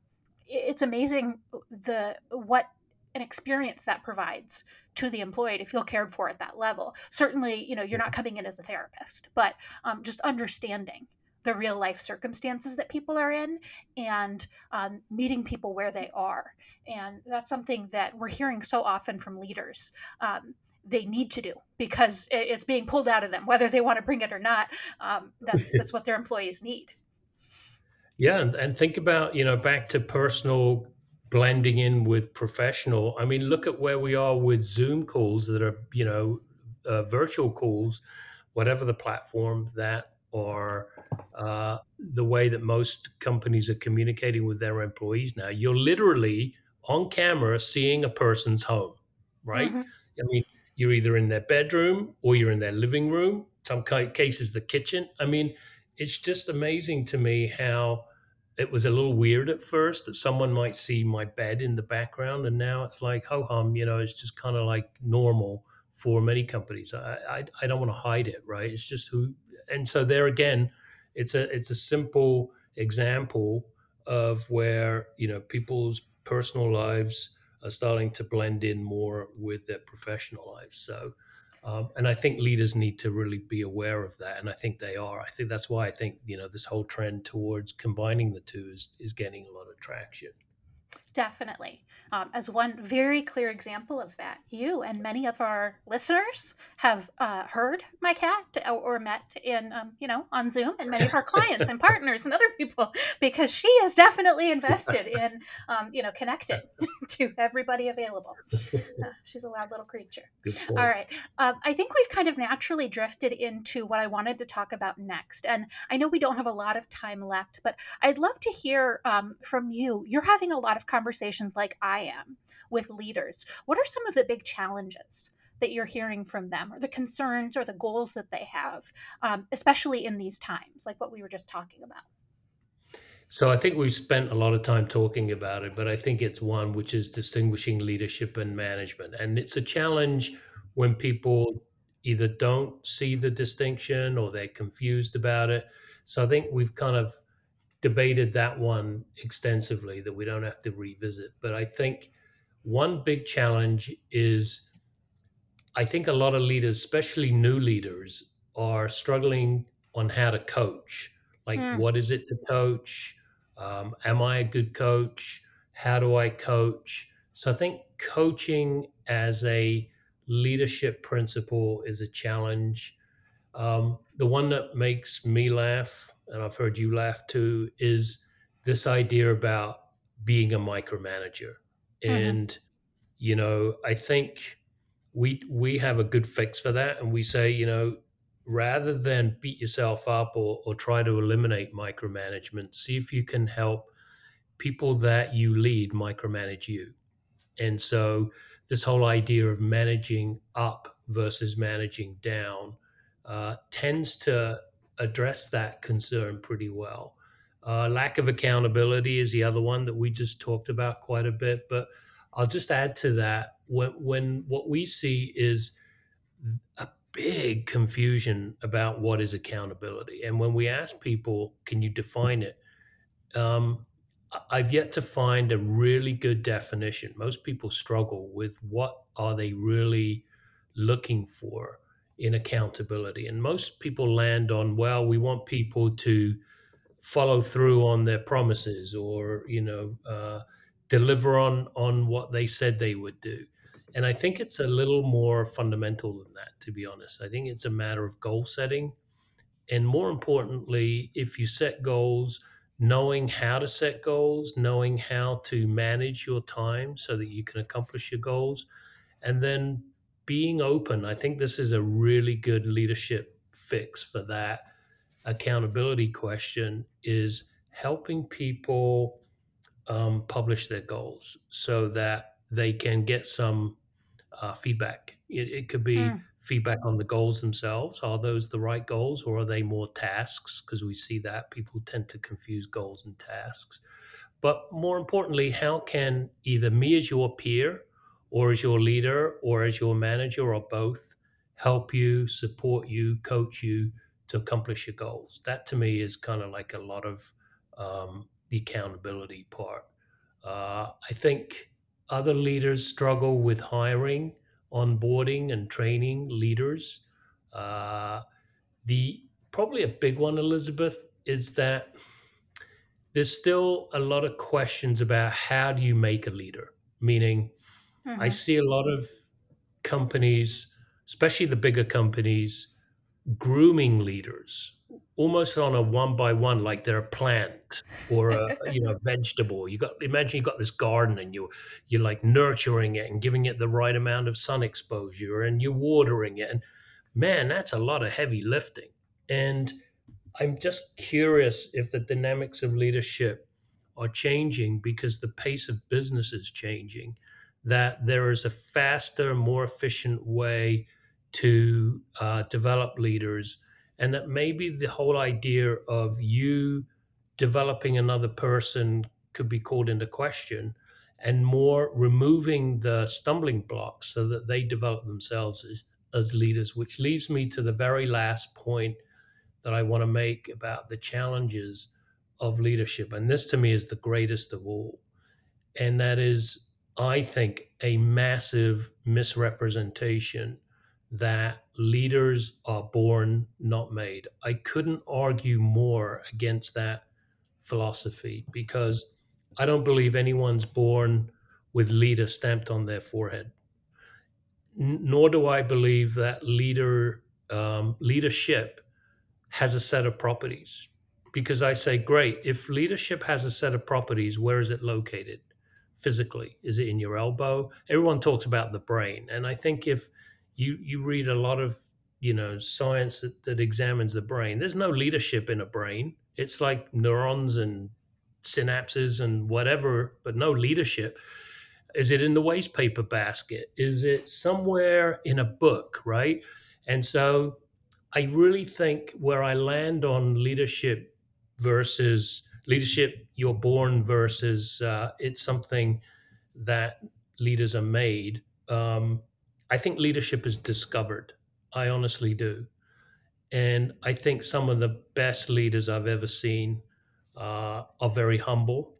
it's amazing the what an experience that provides to the employee to feel cared for at that level. Certainly, you know, you're not coming in as a therapist, but um, just understanding the real life circumstances that people are in and um, meeting people where they are. And that's something that we're hearing so often from leaders. Um, they need to do because it's being pulled out of them, whether they want to bring it or not. Um, that's that's what their employees need. Yeah, and, and think about you know back to personal blending in with professional. I mean, look at where we are with Zoom calls that are you know uh, virtual calls, whatever the platform that are uh, the way that most companies are communicating with their employees now. You're literally on camera seeing a person's home, right? Mm-hmm. I mean, you're either in their bedroom or you're in their living room. Some cases, the kitchen. I mean, it's just amazing to me how it was a little weird at first that someone might see my bed in the background, and now it's like ho hum. You know, it's just kind of like normal for many companies. I, I, I don't want to hide it, right? It's just who, and so there again, it's a it's a simple example of where you know people's personal lives are starting to blend in more with their professional lives. So, um, and I think leaders need to really be aware of that, and I think they are. I think that's why I think you know this whole trend towards combining the two is is getting a lot of traction. Definitely. Um, as one very clear example of that, you and many of our listeners have uh, heard my cat or, or met in, um, you know, on Zoom, and many of our clients and partners and other people, because she is definitely invested in, um, you know, connecting to everybody available. Uh, she's a loud little creature. All right. Um, I think we've kind of naturally drifted into what I wanted to talk about next. And I know we don't have a lot of time left, but I'd love to hear um, from you. You're having a lot of conversations conversations like I am with leaders, what are some of the big challenges that you're hearing from them, or the concerns or the goals that they have, um, especially in these times, like what we were just talking about? So I think we've spent a lot of time talking about it, but I think it's one which is distinguishing leadership and management. And it's a challenge when people either don't see the distinction or they're confused about it. So I think we've kind of debated that one extensively that we don't have to revisit. But I think one big challenge is I think a lot of leaders, especially new leaders, are struggling on how to coach. Like, mm. what is it to coach? Um, am I a good coach? How do I coach? So I think coaching as a leadership principle is a challenge. Um, the one that makes me laugh and I've heard you laugh too, is this idea about being a micromanager. Mm-hmm. And, you know, I think we we have a good fix for that. And we say, you know, rather than beat yourself up or, or try to eliminate micromanagement, see if you can help people that you lead micromanage you. And so this whole idea of managing up versus managing down uh, tends to address that concern pretty well. Uh, lack of accountability is the other one that we just talked about quite a bit. But I'll just add to that when, when what we see is a big confusion about what is accountability. And when we ask people, can you define it? Um, I've yet to find a really good definition. Most people struggle with what are they really looking for in accountability. And most people land on, well, we want people to follow through on their promises or, you know, uh, deliver on on what they said they would do. And I think it's a little more fundamental than that, to be honest. I think it's a matter of goal setting. And more importantly, if you set goals, knowing how to set goals, knowing how to manage your time so that you can accomplish your goals, and then being open. I think this is a really good leadership fix for that accountability question is helping people um, publish their goals so that they can get some uh, feedback. It, it, could be mm. feedback on the goals themselves. Are those the right goals or are they more tasks? Because we see that people tend to confuse goals and tasks. But more importantly, how can either me as your peer or as your leader or as your manager or both help you, support you, coach you to accomplish your goals. That to me is kind of like a lot of um, the accountability part. Uh, I think other leaders struggle with hiring onboarding and training leaders. Uh, the probably a big one, Elizabeth, is that there's still a lot of questions about how do you make a leader. Meaning, mm-hmm. I see a lot of companies, especially the bigger companies, grooming leaders almost on a one by one, like they're a plant or a you know vegetable. You got imagine you got this garden and you you're like nurturing it and giving it the right amount of sun exposure and you're watering it. And man, that's a lot of heavy lifting. And I'm just curious if the dynamics of leadership are changing because the pace of business is changing. That there is a faster, more efficient way to uh, develop leaders and that maybe the whole idea of you developing another person could be called into question and more removing the stumbling blocks so that they develop themselves as, as leaders which leads me to the very last point that i want to make about the challenges of leadership and this to me is the greatest of all and that is i think a massive misrepresentation that leaders are born, not made. I couldn't argue more against that philosophy because I don't believe anyone's born with leader stamped on their forehead. Nor do I believe that leader um, leadership has a set of properties. Because I say, great, if leadership has a set of properties, where is it located physically? Is it in your elbow? Everyone talks about the brain. And I think if you you read a lot of you know science that, that examines the brain there's no leadership in a brain it's like neurons and synapses and whatever but no leadership is it in the waste paper basket is it somewhere in a book right and so i really think where i land on leadership versus leadership you're born versus uh, it's something that leaders are made um, I think leadership is discovered. I honestly do. And I think some of the best leaders I've ever seen uh, are very humble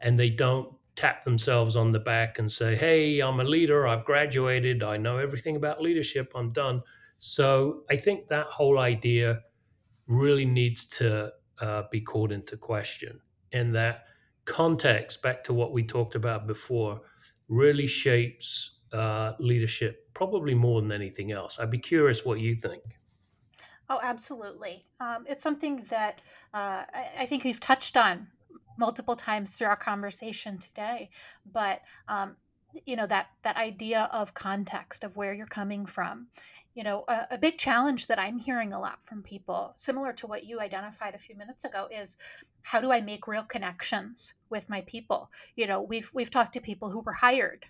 and they don't tap themselves on the back and say, Hey, I'm a leader. I've graduated. I know everything about leadership. I'm done. So I think that whole idea really needs to uh, be called into question. And that context, back to what we talked about before, really shapes uh, leadership probably more than anything else. I'd be curious what you think. Oh, absolutely. Um, it's something that uh, I, I, think we've touched on multiple times through our conversation today. But um, you know that that idea of context of where you're coming from. You know, a, a big challenge that I'm hearing a lot from people, similar to what you identified a few minutes ago, is how do I make real connections with my people? You know, we've we've talked to people who were hired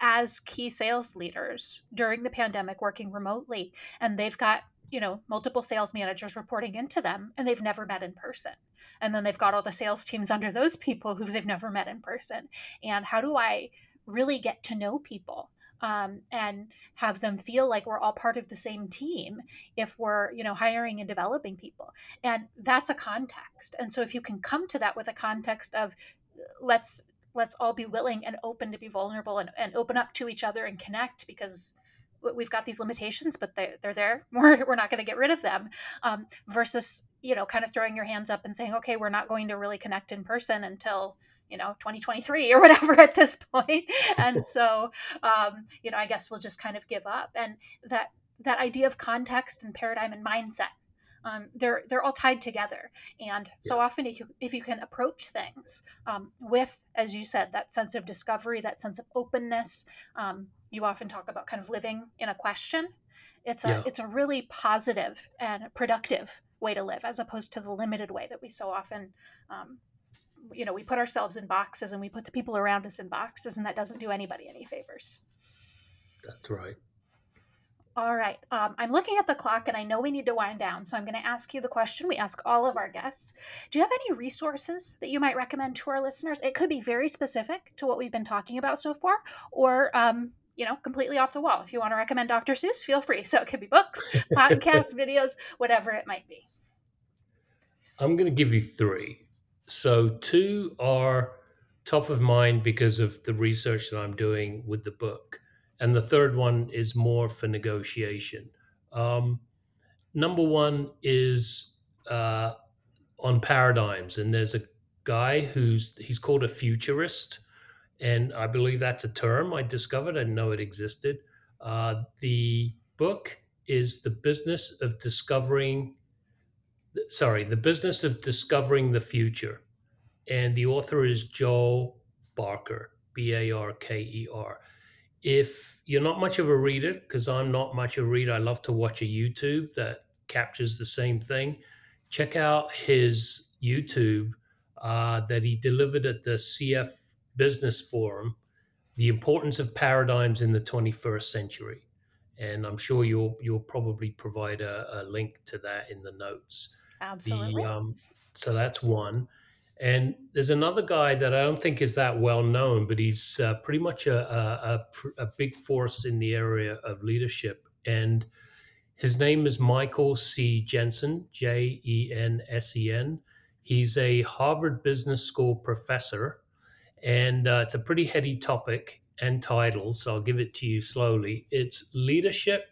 as key sales leaders during the pandemic working remotely and they've got you know multiple sales managers reporting into them and they've never met in person and then they've got all the sales teams under those people who they've never met in person and how do i really get to know people um, and have them feel like we're all part of the same team if we're you know hiring and developing people. And that's a context. And so if you can come to that with a context of let's let's all be willing and open to be vulnerable and, and open up to each other and connect because we've got these limitations but they're, they're there. We're, we're not going to get rid of them um, versus you know kind of throwing your hands up and saying okay we're not going to really connect in person until you know 2023 or whatever at this point. And so um, you know i guess we'll just kind of give up. And that that idea of context and paradigm and mindset um, they're they're all tied together. And so often if you, if you can approach things um, with as you said that sense of discovery that sense of openness um, you often talk about kind of living in a question it's a yeah. it's a really positive and productive way to live as opposed to the limited way that we so often um, you know we put ourselves in boxes and we put the people around us in boxes and that doesn't do anybody any favors that's right all right. Um, I'm looking at the clock and I know we need to wind down. So I'm going to ask you the question we ask all of our guests. Do you have any resources that you might recommend to our listeners? It could be very specific to what we've been talking about so far, or, um, you know, completely off the wall. If you want to recommend Dr. Seuss, feel free. So it could be books, podcasts, videos, whatever it might be. I'm going to give you three. So two are top of mind because of the research that I'm doing with the book and the third one is more for negotiation. Um, number one is uh, on paradigms, and there's a guy who's he's called a futurist, and I believe that's a term I discovered. I didn't know it existed. Uh, the book is the business of discovering. Sorry, the business of discovering the future, and the author is Joe Barker, B A R K E R. If you're not much of a reader, because I'm not much of a reader, I love to watch a YouTube that captures the same thing. Check out his YouTube uh, that he delivered at the CF Business Forum, The Importance of Paradigms in the 21st Century. And I'm sure you'll you'll probably provide a, a link to that in the notes. Absolutely. The, um, so that's one. And there's another guy that I don't think is that well known, but he's uh, pretty much a, a, a, big force in the area of leadership. And his name is Michael C. Jensen, J E N S E N. He's a Harvard Business School professor, and uh, it's a pretty heady topic and title, so I'll give it to you slowly. It's Leadership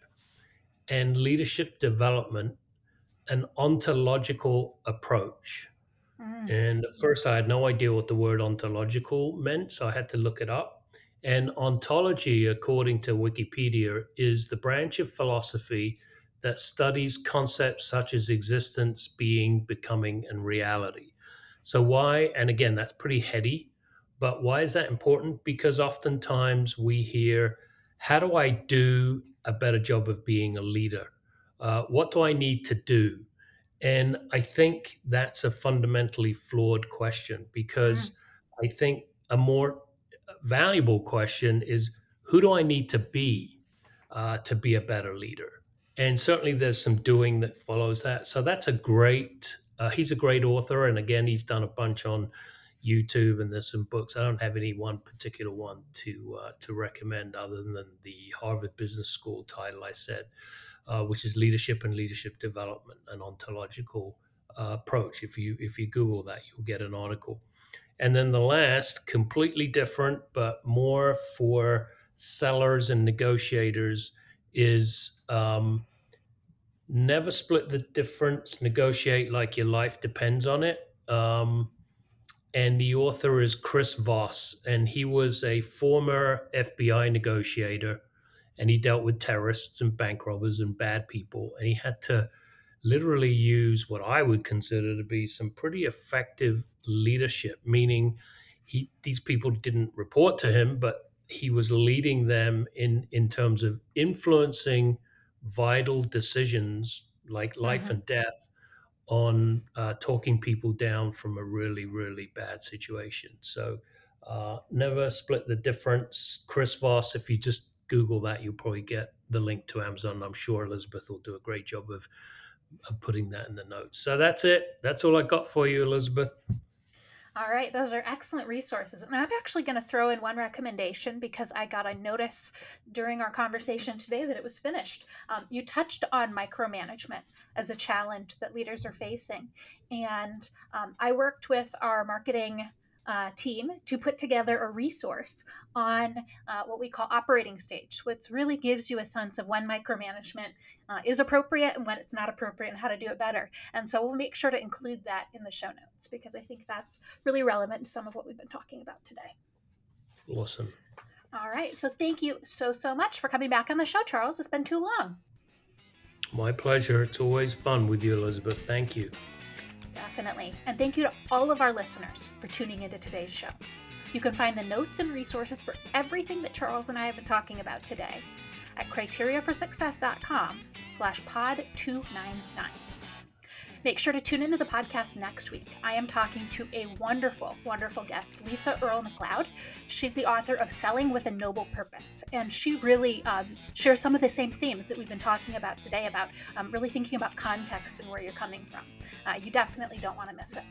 and Leadership Development, an Ontological Approach. Mm. And at first, I had no idea what the word ontological meant, so I had to look it up. And ontology, according to Wikipedia, is the branch of philosophy that studies concepts such as existence, being, becoming, and reality. So, why, and again, that's pretty heady, but why is that important? Because oftentimes we hear, How do I do a better job of being a leader? Uh, what do I need to do? And I think that's a fundamentally flawed question because mm. I think a more valuable question is who do I need to be uh, to be a better leader? And certainly there's some doing that follows that. So that's a great, uh, he's a great author. And again, he's done a bunch on YouTube and there's some books. I don't have any one particular one to uh, to recommend other than the Harvard Business School title I said uh, which is leadership and leadership development, an ontological uh, approach. If you if you Google that, you'll get an article. And then the last, completely different, but more for sellers and negotiators, is um, never split the difference. Negotiate like your life depends on it. Um, and the author is Chris Voss, and he was a former FBI negotiator and he dealt with terrorists and bank robbers and bad people and he had to literally use what i would consider to be some pretty effective leadership meaning he these people didn't report to him but he was leading them in in terms of influencing vital decisions like life mm-hmm. and death on uh, talking people down from a really really bad situation so uh, never split the difference chris voss if you just Google that, you'll probably get the link to Amazon. I'm sure Elizabeth will do a great job of of putting that in the notes. So that's it. That's all I got for you, Elizabeth. All right, those are excellent resources. And I'm actually going to throw in one recommendation because I got a notice during our conversation today that it was finished. Um, you touched on micromanagement as a challenge that leaders are facing. And um, I worked with our marketing uh, team to put together a resource on uh, what we call operating stage, which really gives you a sense of when micromanagement uh, is appropriate and when it's not appropriate and how to do it better. And so we'll make sure to include that in the show notes because I think that's really relevant to some of what we've been talking about today. Awesome. All right. So thank you so, so much for coming back on the show, Charles. It's been too long. My pleasure. It's always fun with you, Elizabeth. Thank you. Definitely. And thank you to all of our listeners for tuning into today's show. You can find the notes and resources for everything that Charles and I have been talking about today at criteriaforsuccess.com slash pod 299. Make sure to tune into the podcast next week. I am talking to a wonderful, wonderful guest, Lisa Earle McLeod. She's the author of Selling with a Noble Purpose, and she really um, shares some of the same themes that we've been talking about today about um, really thinking about context and where you're coming from. Uh, you definitely don't want to miss it.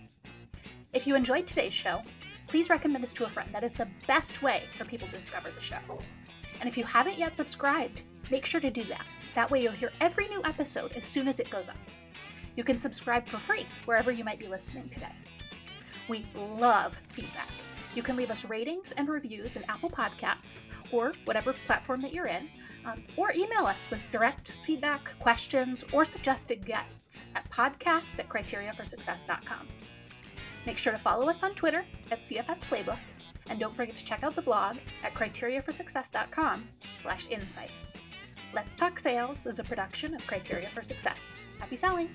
If you enjoyed today's show, please recommend us to a friend. That is the best way for people to discover the show. And if you haven't yet subscribed, make sure to do that. That way you'll hear every new episode as soon as it goes up. You can subscribe for free wherever you might be listening today. We love feedback. You can leave us ratings and reviews in Apple Podcasts or whatever platform that you're in, um, or email us with direct feedback, questions, or suggested guests at podcast at criteriaforsuccess.com. Make sure to follow us on Twitter at CFS Playbook, and don't forget to check out the blog at criteriaforsuccess.com slash insights. Let's Talk Sales is a production of Criteria for Success. Happy selling!